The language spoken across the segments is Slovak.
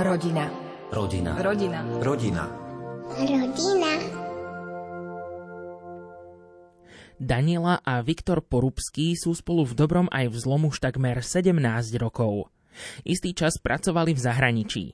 Rodina. Rodina. Rodina. Rodina. Rodina. Daniela a Viktor Porubský sú spolu v dobrom aj v zlom už takmer 17 rokov. Istý čas pracovali v zahraničí.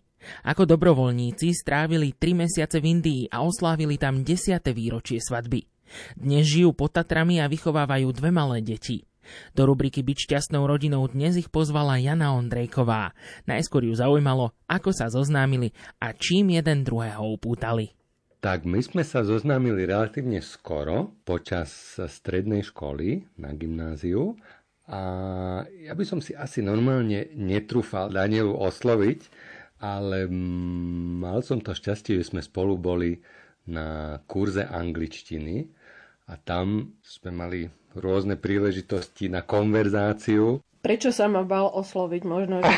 Ako dobrovoľníci strávili 3 mesiace v Indii a oslávili tam 10. výročie svadby. Dnes žijú pod Tatrami a vychovávajú dve malé deti. Do rubriky Byť šťastnou rodinou dnes ich pozvala Jana Ondrejková. Najskôr ju zaujímalo, ako sa zoznámili a čím jeden druhého upútali. Tak my sme sa zoznámili relatívne skoro počas strednej školy na gymnáziu a ja by som si asi normálne netrúfal Danielu osloviť, ale mal som to šťastie, že sme spolu boli na kurze angličtiny a tam sme mali rôzne príležitosti na konverzáciu. Prečo sa ma bal osloviť? Možno, že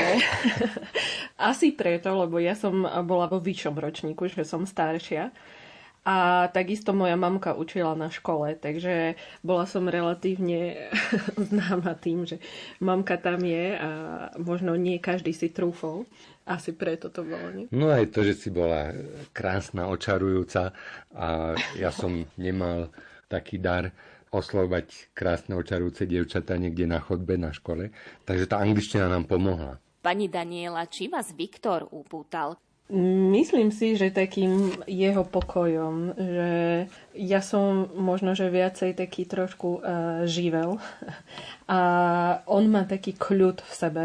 asi preto, lebo ja som bola vo vyššom ročníku, že som staršia. A takisto moja mamka učila na škole, takže bola som relatívne známa tým, že mamka tam je a možno nie každý si trúfol. Asi preto to bolo, nie? No aj to, že si bola krásna, očarujúca a ja som nemal taký dar oslovať krásne, očarujúce dievčatá niekde na chodbe na škole. Takže tá angličtina nám pomohla. Pani Daniela, či vás Viktor upútal? Myslím si, že takým jeho pokojom, že ja som možno, že viacej taký trošku uh, živel a on má taký kľud v sebe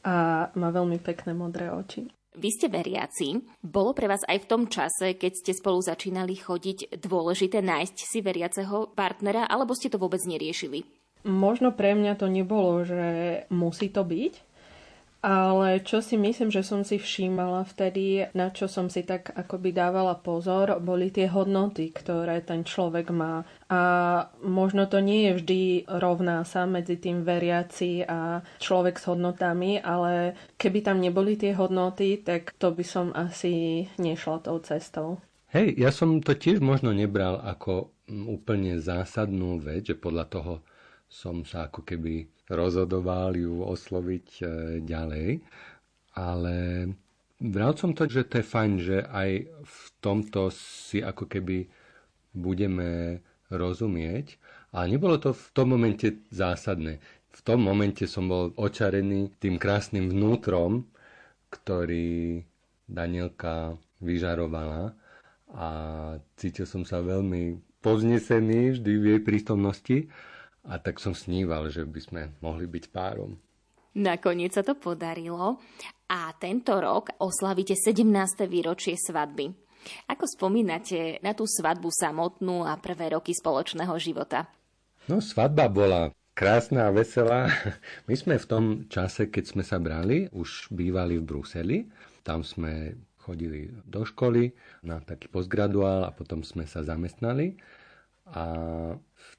a má veľmi pekné modré oči. Vy ste veriaci. Bolo pre vás aj v tom čase, keď ste spolu začínali chodiť, dôležité nájsť si veriaceho partnera, alebo ste to vôbec neriešili? Možno pre mňa to nebolo, že musí to byť, ale čo si myslím, že som si všímala vtedy, na čo som si tak akoby dávala pozor, boli tie hodnoty, ktoré ten človek má. A možno to nie je vždy rovná sa medzi tým veriaci a človek s hodnotami, ale keby tam neboli tie hodnoty, tak to by som asi nešla tou cestou. Hej, ja som to tiež možno nebral ako úplne zásadnú vec, že podľa toho som sa ako keby rozhodoval ju osloviť e, ďalej. Ale bral som to, že to je fajn, že aj v tomto si ako keby budeme rozumieť. Ale nebolo to v tom momente zásadné. V tom momente som bol očarený tým krásnym vnútrom, ktorý Danielka vyžarovala a cítil som sa veľmi povznesený vždy v jej prítomnosti a tak som sníval, že by sme mohli byť párom. Nakoniec sa to podarilo a tento rok oslavíte 17. výročie svadby. Ako spomínate na tú svadbu samotnú a prvé roky spoločného života? No, svadba bola krásna a veselá. My sme v tom čase, keď sme sa brali, už bývali v Bruseli. Tam sme chodili do školy na taký postgraduál a potom sme sa zamestnali. A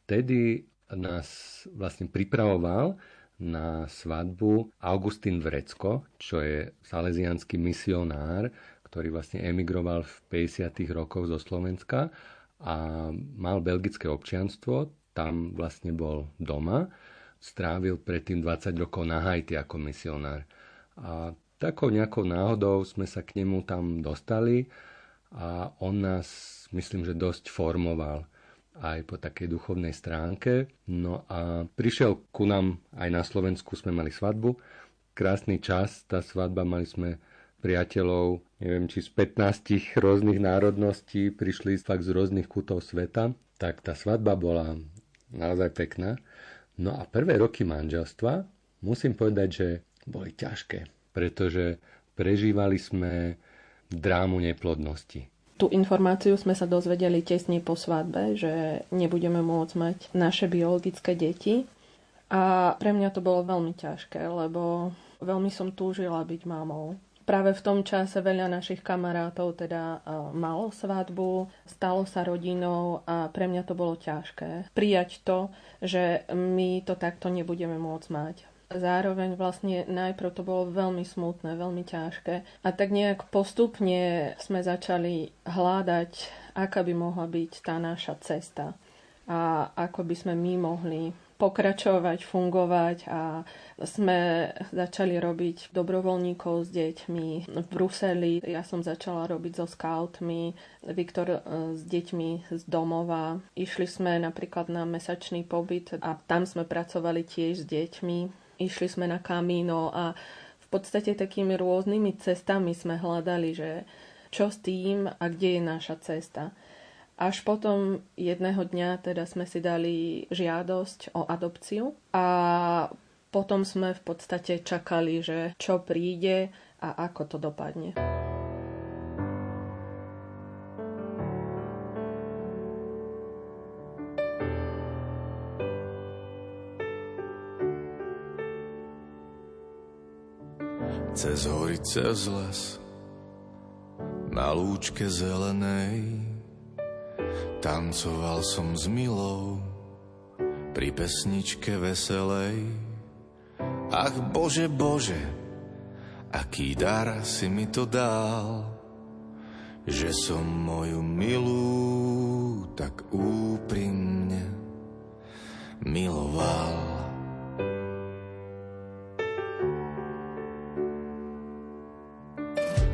vtedy nás vlastne pripravoval na svadbu Augustín Vrecko, čo je salesianský misionár, ktorý vlastne emigroval v 50. rokoch zo Slovenska a mal belgické občianstvo, tam vlastne bol doma, strávil predtým 20 rokov na Haiti ako misionár. A takou nejakou náhodou sme sa k nemu tam dostali a on nás, myslím, že dosť formoval aj po takej duchovnej stránke. No a prišiel ku nám aj na Slovensku, sme mali svadbu. Krásny čas, tá svadba, mali sme priateľov, neviem, či z 15 rôznych národností, prišli fakt z rôznych kútov sveta. Tak tá svadba bola naozaj pekná. No a prvé roky manželstva, musím povedať, že boli ťažké, pretože prežívali sme drámu neplodnosti Tú informáciu sme sa dozvedeli tesne po svadbe, že nebudeme môcť mať naše biologické deti. A pre mňa to bolo veľmi ťažké, lebo veľmi som túžila byť mamou. Práve v tom čase veľa našich kamarátov teda malo svadbu, stalo sa rodinou a pre mňa to bolo ťažké. Prijať to, že my to takto nebudeme môcť mať. Zároveň vlastne najprv to bolo veľmi smutné, veľmi ťažké. A tak nejak postupne sme začali hľadať, aká by mohla byť tá naša cesta a ako by sme my mohli pokračovať, fungovať a sme začali robiť dobrovoľníkov s deťmi v Bruseli. Ja som začala robiť so scoutmi, Viktor e, s deťmi z domova. Išli sme napríklad na mesačný pobyt a tam sme pracovali tiež s deťmi. Išli sme na kamíno a v podstate takými rôznymi cestami sme hľadali, že čo s tým a kde je naša cesta. Až potom jedného dňa teda sme si dali žiadosť o adopciu a potom sme v podstate čakali, že čo príde a ako to dopadne. Cez les, na lúčke zelenej, Tancoval som s milou pri pesničke veselej. Ach Bože, Bože, aký dar si mi to dal, že som moju milú tak úprimne miloval.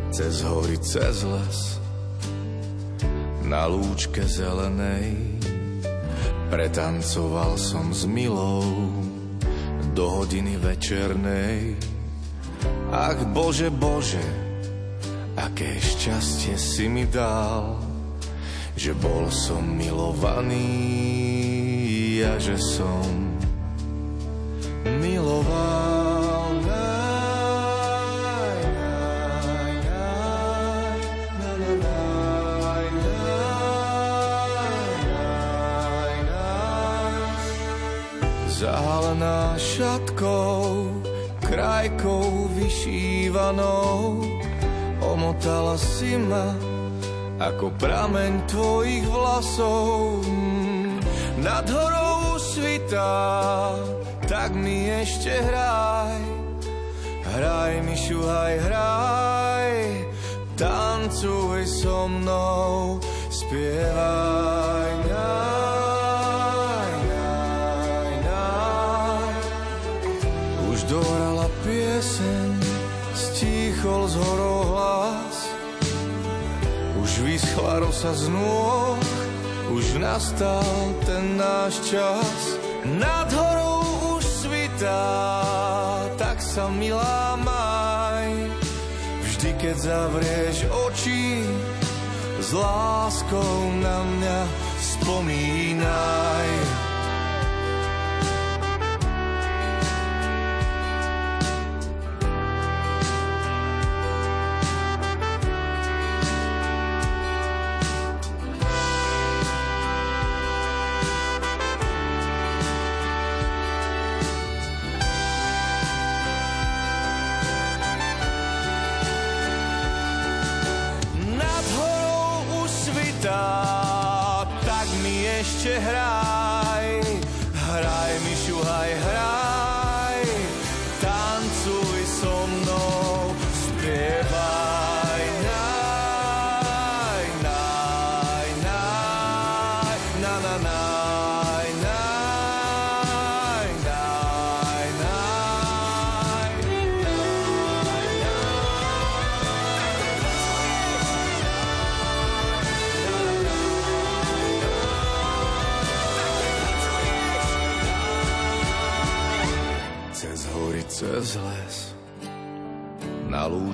Cez hory, cez les, na lúčke zelenej. Pretancoval som s milou do hodiny večernej. Ach Bože, Bože, aké šťastie si mi dal, že bol som milovaný a že som miloval. Zahalená šatkou, krajkou vyšívanou. Omotala si ma ako prameň tvojich vlasov. Nad horou svitá, tak mi ešte hraj. Hraj mi šuhaj, hraj, tancuj so mnou, spievaj nám. Pieseň stíchol z horou hlas. Už vyschla rosa z nôh, už nastal ten náš čas. Nad horou už svitá, tak sa milá maj. Vždy, keď zavrieš oči, s láskou na mňa spomínaj.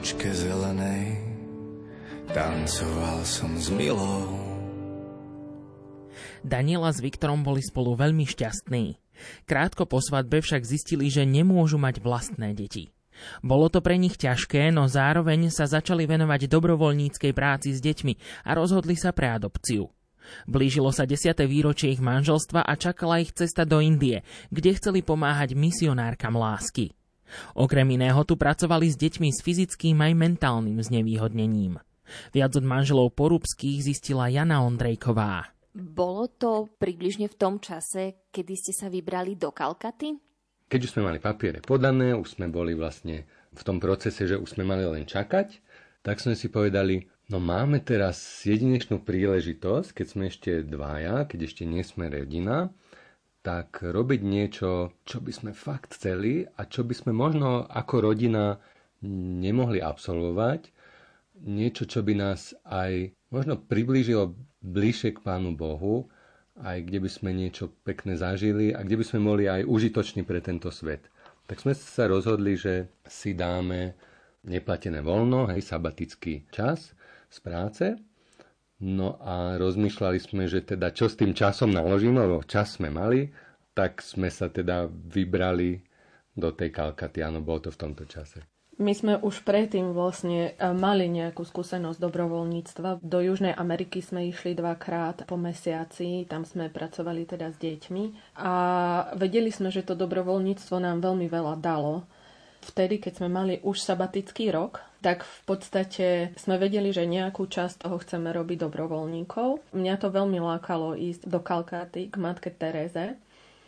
Na lúčke zelenej tancoval som s milou. Daniela s Viktorom boli spolu veľmi šťastní. Krátko po svadbe však zistili, že nemôžu mať vlastné deti. Bolo to pre nich ťažké, no zároveň sa začali venovať dobrovoľníckej práci s deťmi a rozhodli sa pre adopciu. Blížilo sa 10. výročie ich manželstva a čakala ich cesta do Indie, kde chceli pomáhať misionárkam lásky. Okrem iného tu pracovali s deťmi s fyzickým aj mentálnym znevýhodnením. Viac od manželov Porubských zistila Jana Ondrejková. Bolo to približne v tom čase, kedy ste sa vybrali do Kalkaty? Keď už sme mali papiere podané, už sme boli vlastne v tom procese, že už sme mali len čakať, tak sme si povedali, no máme teraz jedinečnú príležitosť, keď sme ešte dvaja, keď ešte nie sme rodina, tak robiť niečo, čo by sme fakt chceli a čo by sme možno ako rodina nemohli absolvovať, niečo, čo by nás aj možno priblížilo bližšie k Pánu Bohu, aj kde by sme niečo pekné zažili a kde by sme mohli aj užitoční pre tento svet. Tak sme sa rozhodli, že si dáme neplatené voľno, hej, sabatický čas z práce. No a rozmýšľali sme, že teda čo s tým časom naložíme, lebo čas sme mali, tak sme sa teda vybrali do tej Kalkaty, áno, bolo to v tomto čase. My sme už predtým vlastne e, mali nejakú skúsenosť dobrovoľníctva. Do Južnej Ameriky sme išli dvakrát po mesiaci, tam sme pracovali teda s deťmi a vedeli sme, že to dobrovoľníctvo nám veľmi veľa dalo. Vtedy, keď sme mali už sabatický rok, tak v podstate sme vedeli, že nejakú časť toho chceme robiť dobrovoľníkov. Mňa to veľmi lákalo ísť do Kalkáty k matke Tereze.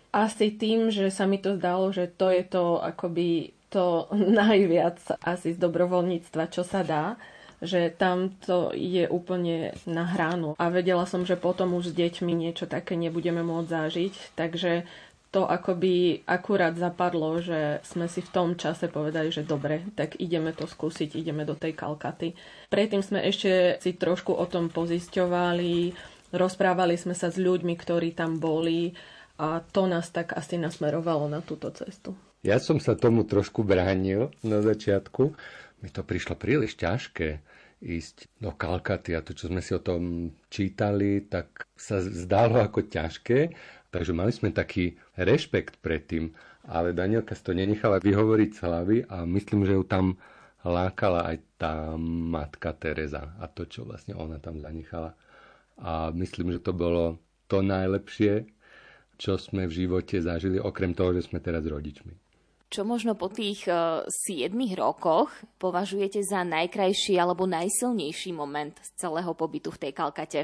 Asi tým, že sa mi to zdalo, že to je to akoby to najviac asi z dobrovoľníctva, čo sa dá že tam to je úplne na hránu. A vedela som, že potom už s deťmi niečo také nebudeme môcť zažiť, takže to akoby akurát zapadlo, že sme si v tom čase povedali, že dobre, tak ideme to skúsiť, ideme do tej Kalkaty. Predtým sme ešte si trošku o tom pozisťovali, rozprávali sme sa s ľuďmi, ktorí tam boli a to nás tak asi nasmerovalo na túto cestu. Ja som sa tomu trošku bránil na začiatku. Mi to prišlo príliš ťažké ísť do Kalkaty a to, čo sme si o tom čítali, tak sa zdalo ako ťažké. Takže mali sme taký rešpekt pred tým, ale Danielka si to nenechala vyhovoriť z hlavy a myslím, že ju tam lákala aj tá matka Teresa a to, čo vlastne ona tam zanechala. A myslím, že to bolo to najlepšie, čo sme v živote zažili, okrem toho, že sme teraz rodičmi. Čo možno po tých uh, e, 7 rokoch považujete za najkrajší alebo najsilnejší moment z celého pobytu v tej Kalkate?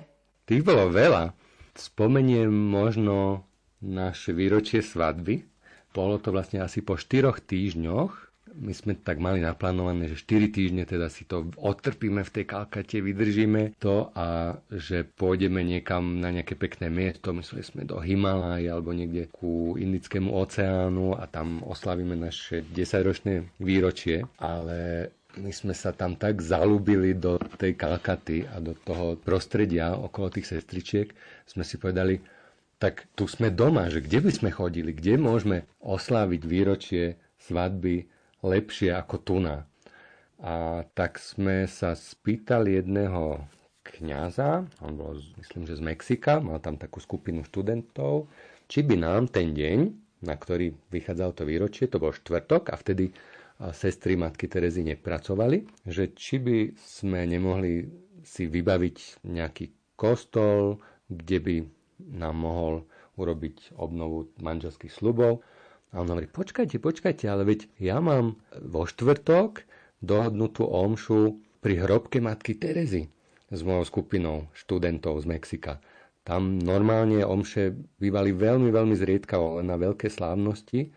Tých bolo veľa. Spomeniem možno naše výročie svadby. Bolo to vlastne asi po 4 týždňoch my sme tak mali naplánované, že 4 týždne teda si to odtrpíme v tej kalkate, vydržíme to a že pôjdeme niekam na nejaké pekné miesto, mysleli sme do Himalaj alebo niekde ku Indickému oceánu a tam oslavíme naše 10-ročné výročie, ale my sme sa tam tak zalúbili do tej Kalkaty a do toho prostredia okolo tých sestričiek, sme si povedali, tak tu sme doma, že kde by sme chodili, kde môžeme osláviť výročie svadby lepšie ako tuna. A tak sme sa spýtali jedného kňaza, on bol, myslím, že z Mexika, mal tam takú skupinu študentov, či by nám ten deň, na ktorý vychádzalo to výročie, to bol štvrtok a vtedy sestry matky Terezy nepracovali, že či by sme nemohli si vybaviť nejaký kostol, kde by nám mohol urobiť obnovu manželských slubov a on hovorí, počkajte, počkajte, ale veď ja mám vo štvrtok dohodnutú omšu pri hrobke matky Terezy s mojou skupinou študentov z Mexika. Tam normálne omše bývali veľmi, veľmi zriedkavo, len na veľké slávnosti.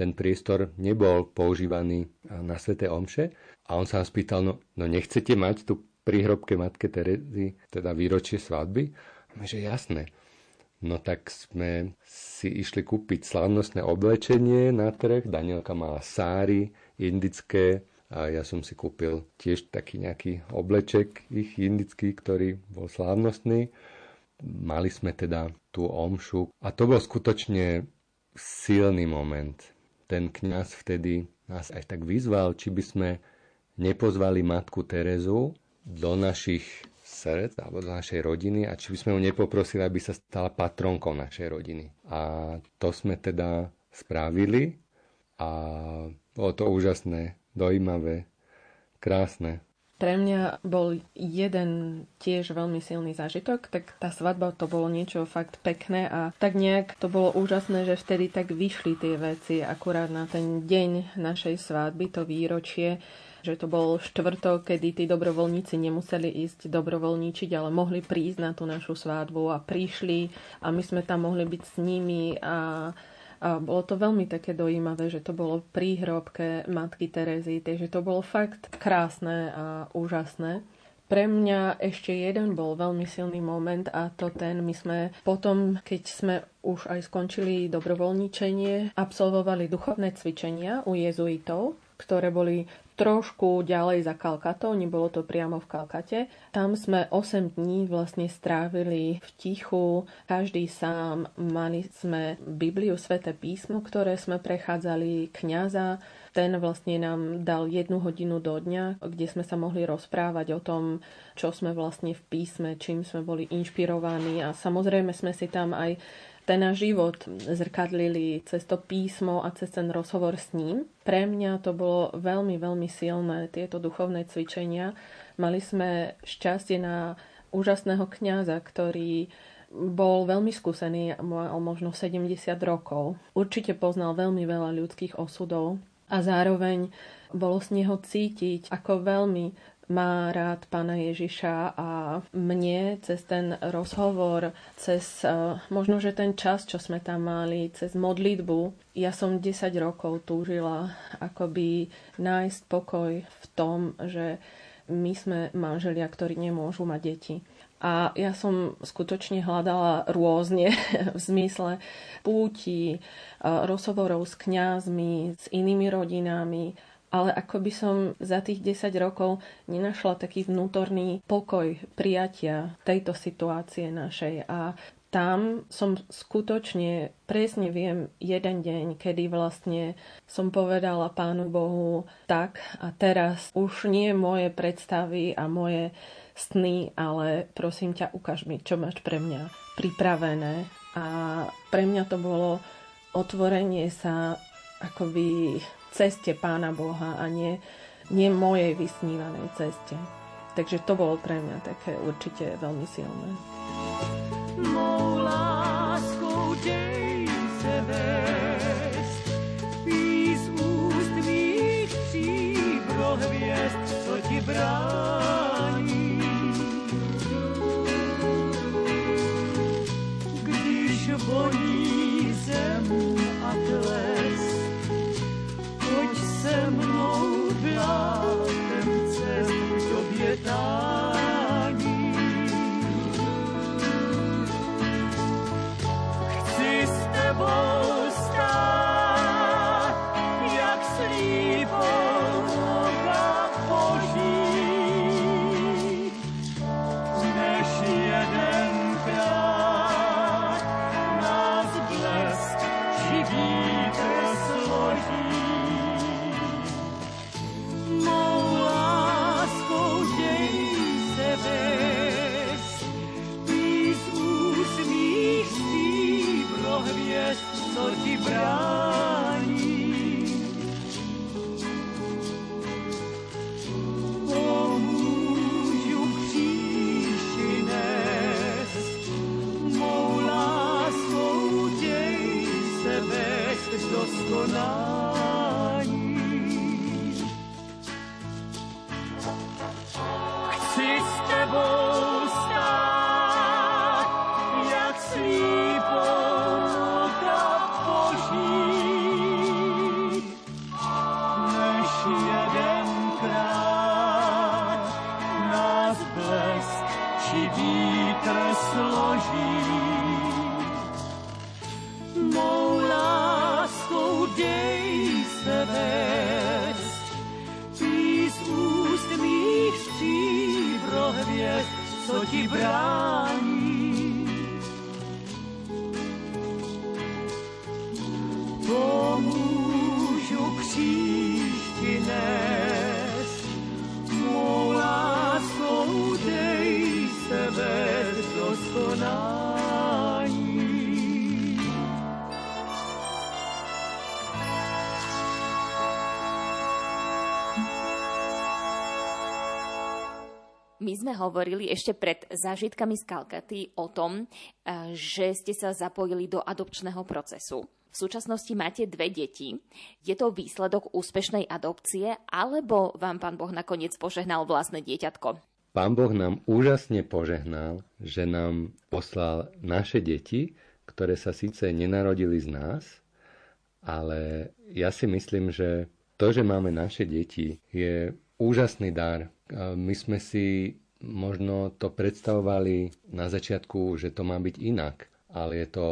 Ten priestor nebol používaný na sveté omše. A on sa nás pýtal, no, no nechcete mať tu pri hrobke matke Terezy, teda výročie svadby? A že jasné. No tak sme si išli kúpiť slavnostné oblečenie na trh. Danielka mala sáry indické a ja som si kúpil tiež taký nejaký obleček ich indický, ktorý bol slávnostný. Mali sme teda tú omšu a to bol skutočne silný moment. Ten kňaz vtedy nás aj tak vyzval, či by sme nepozvali matku Terezu do našich srdc alebo do našej rodiny a či by sme ju nepoprosili, aby sa stala patronkou našej rodiny. A to sme teda spravili a bolo to úžasné, dojímavé, krásne. Pre mňa bol jeden tiež veľmi silný zážitok, tak tá svadba to bolo niečo fakt pekné a tak nejak to bolo úžasné, že vtedy tak vyšli tie veci akurát na ten deň našej svadby, to výročie že to bol štvrtok, kedy tí dobrovoľníci nemuseli ísť dobrovoľníčiť, ale mohli prísť na tú našu svádbu a prišli a my sme tam mohli byť s nimi a bolo to veľmi také dojímavé, že to bolo pri hrobke matky Terezy, takže to bolo fakt krásne a úžasné. Pre mňa ešte jeden bol veľmi silný moment a to ten, my sme potom, keď sme už aj skončili dobrovoľničenie, absolvovali duchovné cvičenia u jezuitov, ktoré boli trošku ďalej za Kalkatou, nebolo to priamo v Kalkate. Tam sme 8 dní vlastne strávili v tichu, každý sám, mali sme Bibliu, Sveté písmo, ktoré sme prechádzali, kňaza, ten vlastne nám dal jednu hodinu do dňa, kde sme sa mohli rozprávať o tom, čo sme vlastne v písme, čím sme boli inšpirovaní. A samozrejme sme si tam aj ten náš život zrkadlili cez to písmo a cez ten rozhovor s ním. Pre mňa to bolo veľmi, veľmi silné, tieto duchovné cvičenia. Mali sme šťastie na úžasného kňaza, ktorý bol veľmi skúsený, mal možno 70 rokov. Určite poznal veľmi veľa ľudských osudov a zároveň bolo z neho cítiť, ako veľmi má rád pána Ježiša a mne cez ten rozhovor, cez uh, možno, že ten čas, čo sme tam mali, cez modlitbu, ja som 10 rokov túžila akoby nájsť pokoj v tom, že my sme manželia, ktorí nemôžu mať deti. A ja som skutočne hľadala rôzne v zmysle púti, rozhovorov s kňazmi, s inými rodinami, ale ako by som za tých 10 rokov nenašla taký vnútorný pokoj prijatia tejto situácie našej. A tam som skutočne presne viem jeden deň, kedy vlastne som povedala Pánu Bohu tak a teraz už nie moje predstavy a moje sny, ale prosím ťa, ukáž mi, čo máš pre mňa pripravené. A pre mňa to bolo otvorenie sa akoby ceste Pána Boha a nie, nie mojej vysnívanej ceste. Takže to bolo pre mňa také určite veľmi silné. Mou láskou dej se vést, z úst mých hvězd, co ti brání. Sme hovorili ešte pred zážitkami z Kalkaty o tom, eh, že ste sa zapojili do adopčného procesu. V súčasnosti máte dve deti. Je to výsledok úspešnej adopcie, alebo vám pán Boh nakoniec požehnal vlastné dieťatko? Pán Boh nám úžasne požehnal, že nám poslal naše deti, ktoré sa síce nenarodili z nás, ale ja si myslím, že to, že máme naše deti, je úžasný dar. My sme si možno to predstavovali na začiatku, že to má byť inak, ale je to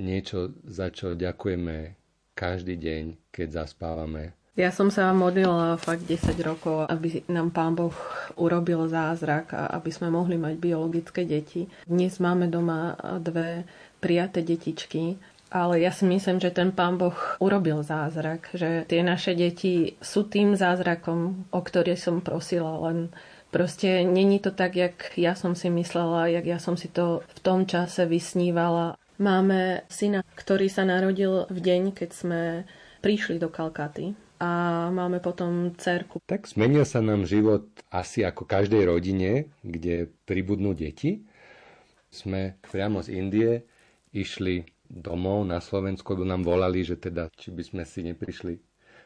niečo, za čo ďakujeme každý deň, keď zaspávame. Ja som sa modlila fakt 10 rokov, aby nám Pán Boh urobil zázrak a aby sme mohli mať biologické deti. Dnes máme doma dve prijaté detičky ale ja si myslím, že ten pán Boh urobil zázrak, že tie naše deti sú tým zázrakom, o ktorý som prosila, len proste není to tak, jak ja som si myslela, jak ja som si to v tom čase vysnívala. Máme syna, ktorý sa narodil v deň, keď sme prišli do Kalkaty a máme potom cerku. Tak zmenil sa nám život asi ako každej rodine, kde pribudnú deti. Sme priamo z Indie išli domov na Slovensku, lebo nám volali, že teda, či by sme si neprišli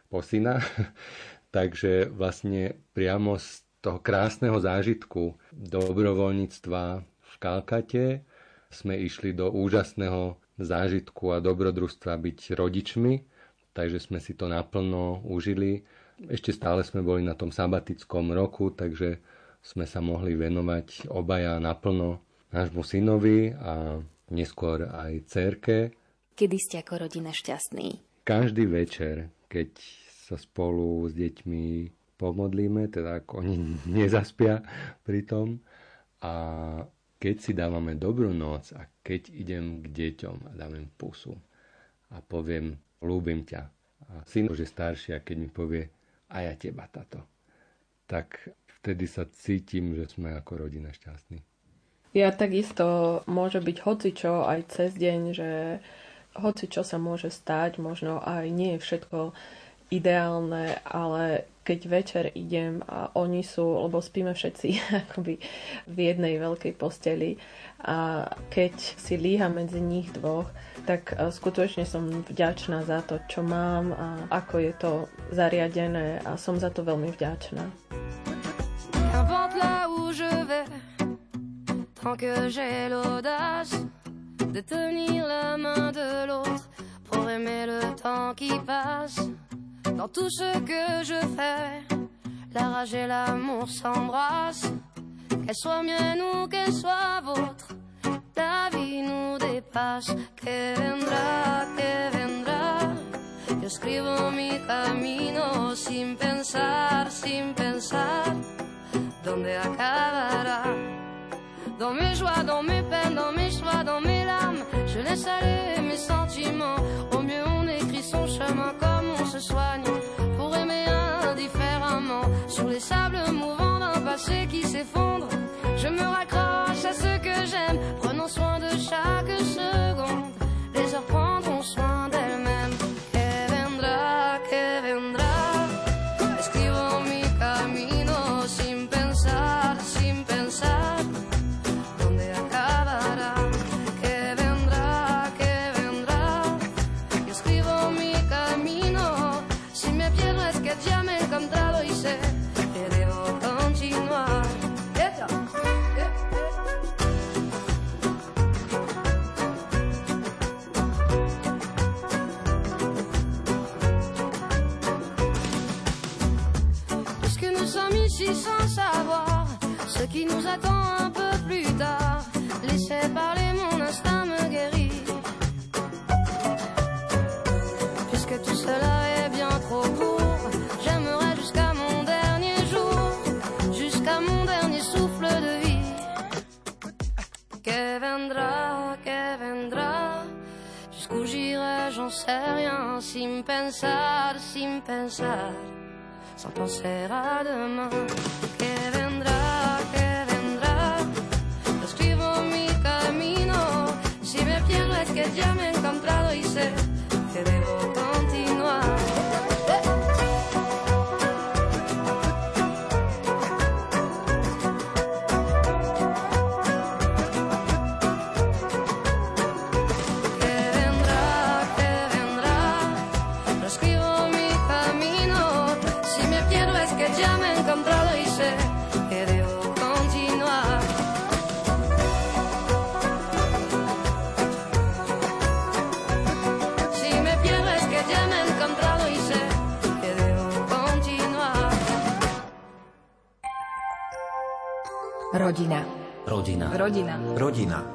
po syna. Takže vlastne priamo z toho krásneho zážitku dobrovoľníctva v Kalkate sme išli do úžasného zážitku a dobrodružstva byť rodičmi, takže sme si to naplno užili. Ešte stále sme boli na tom sabatickom roku, takže sme sa mohli venovať obaja naplno nášmu synovi a neskôr aj cerke. Kedy ste ako rodina šťastní? Každý večer, keď sa spolu s deťmi pomodlíme, teda ako oni nezaspia pri tom. A keď si dávame dobrú noc a keď idem k deťom a dám im pusu a poviem, ľúbim ťa. A syn už je starší a keď mi povie, a ja teba, tato. Tak vtedy sa cítim, že sme ako rodina šťastní. Ja takisto môže byť hocičo aj cez deň, že hocičo sa môže stať, možno aj nie je všetko ideálne, ale keď večer idem a oni sú, lebo spíme všetci akoby v jednej veľkej posteli a keď si líha medzi nich dvoch, tak e, skutočne som vďačná za to, čo mám a ako je to zariadené a som za to veľmi vďačná. de tenir la main de l'autre pour aimer le temps qui passe. Dans tout ce que je fais, la rage et l'amour s'embrassent. Qu'elle soit mienne ou qu'elle soit vôtre, la vie nous dépasse. Que vendrá, que vendrá. Yo escribo mi camino sin pensar, sin pensar dónde acabará? Dans mes joies, dans mes peines, dans mes choix, dans mes larmes, je laisse aller passé qui s'effondre, je me raccroche sans savoir ce qui nous attend un peu plus tard. Laissez parler, mon instinct me guérit. Puisque tout cela est bien trop court, j'aimerais jusqu'à mon dernier jour, jusqu'à mon dernier souffle de vie. Que vendra, que vendra, jusqu'où j'irai, j'en sais rien, sin pensar, sin pensar. Penser à demain. Que vendrá, que vendrá. Escribo mi camino. Si me pierdo es que ya me Rodina. Rodina.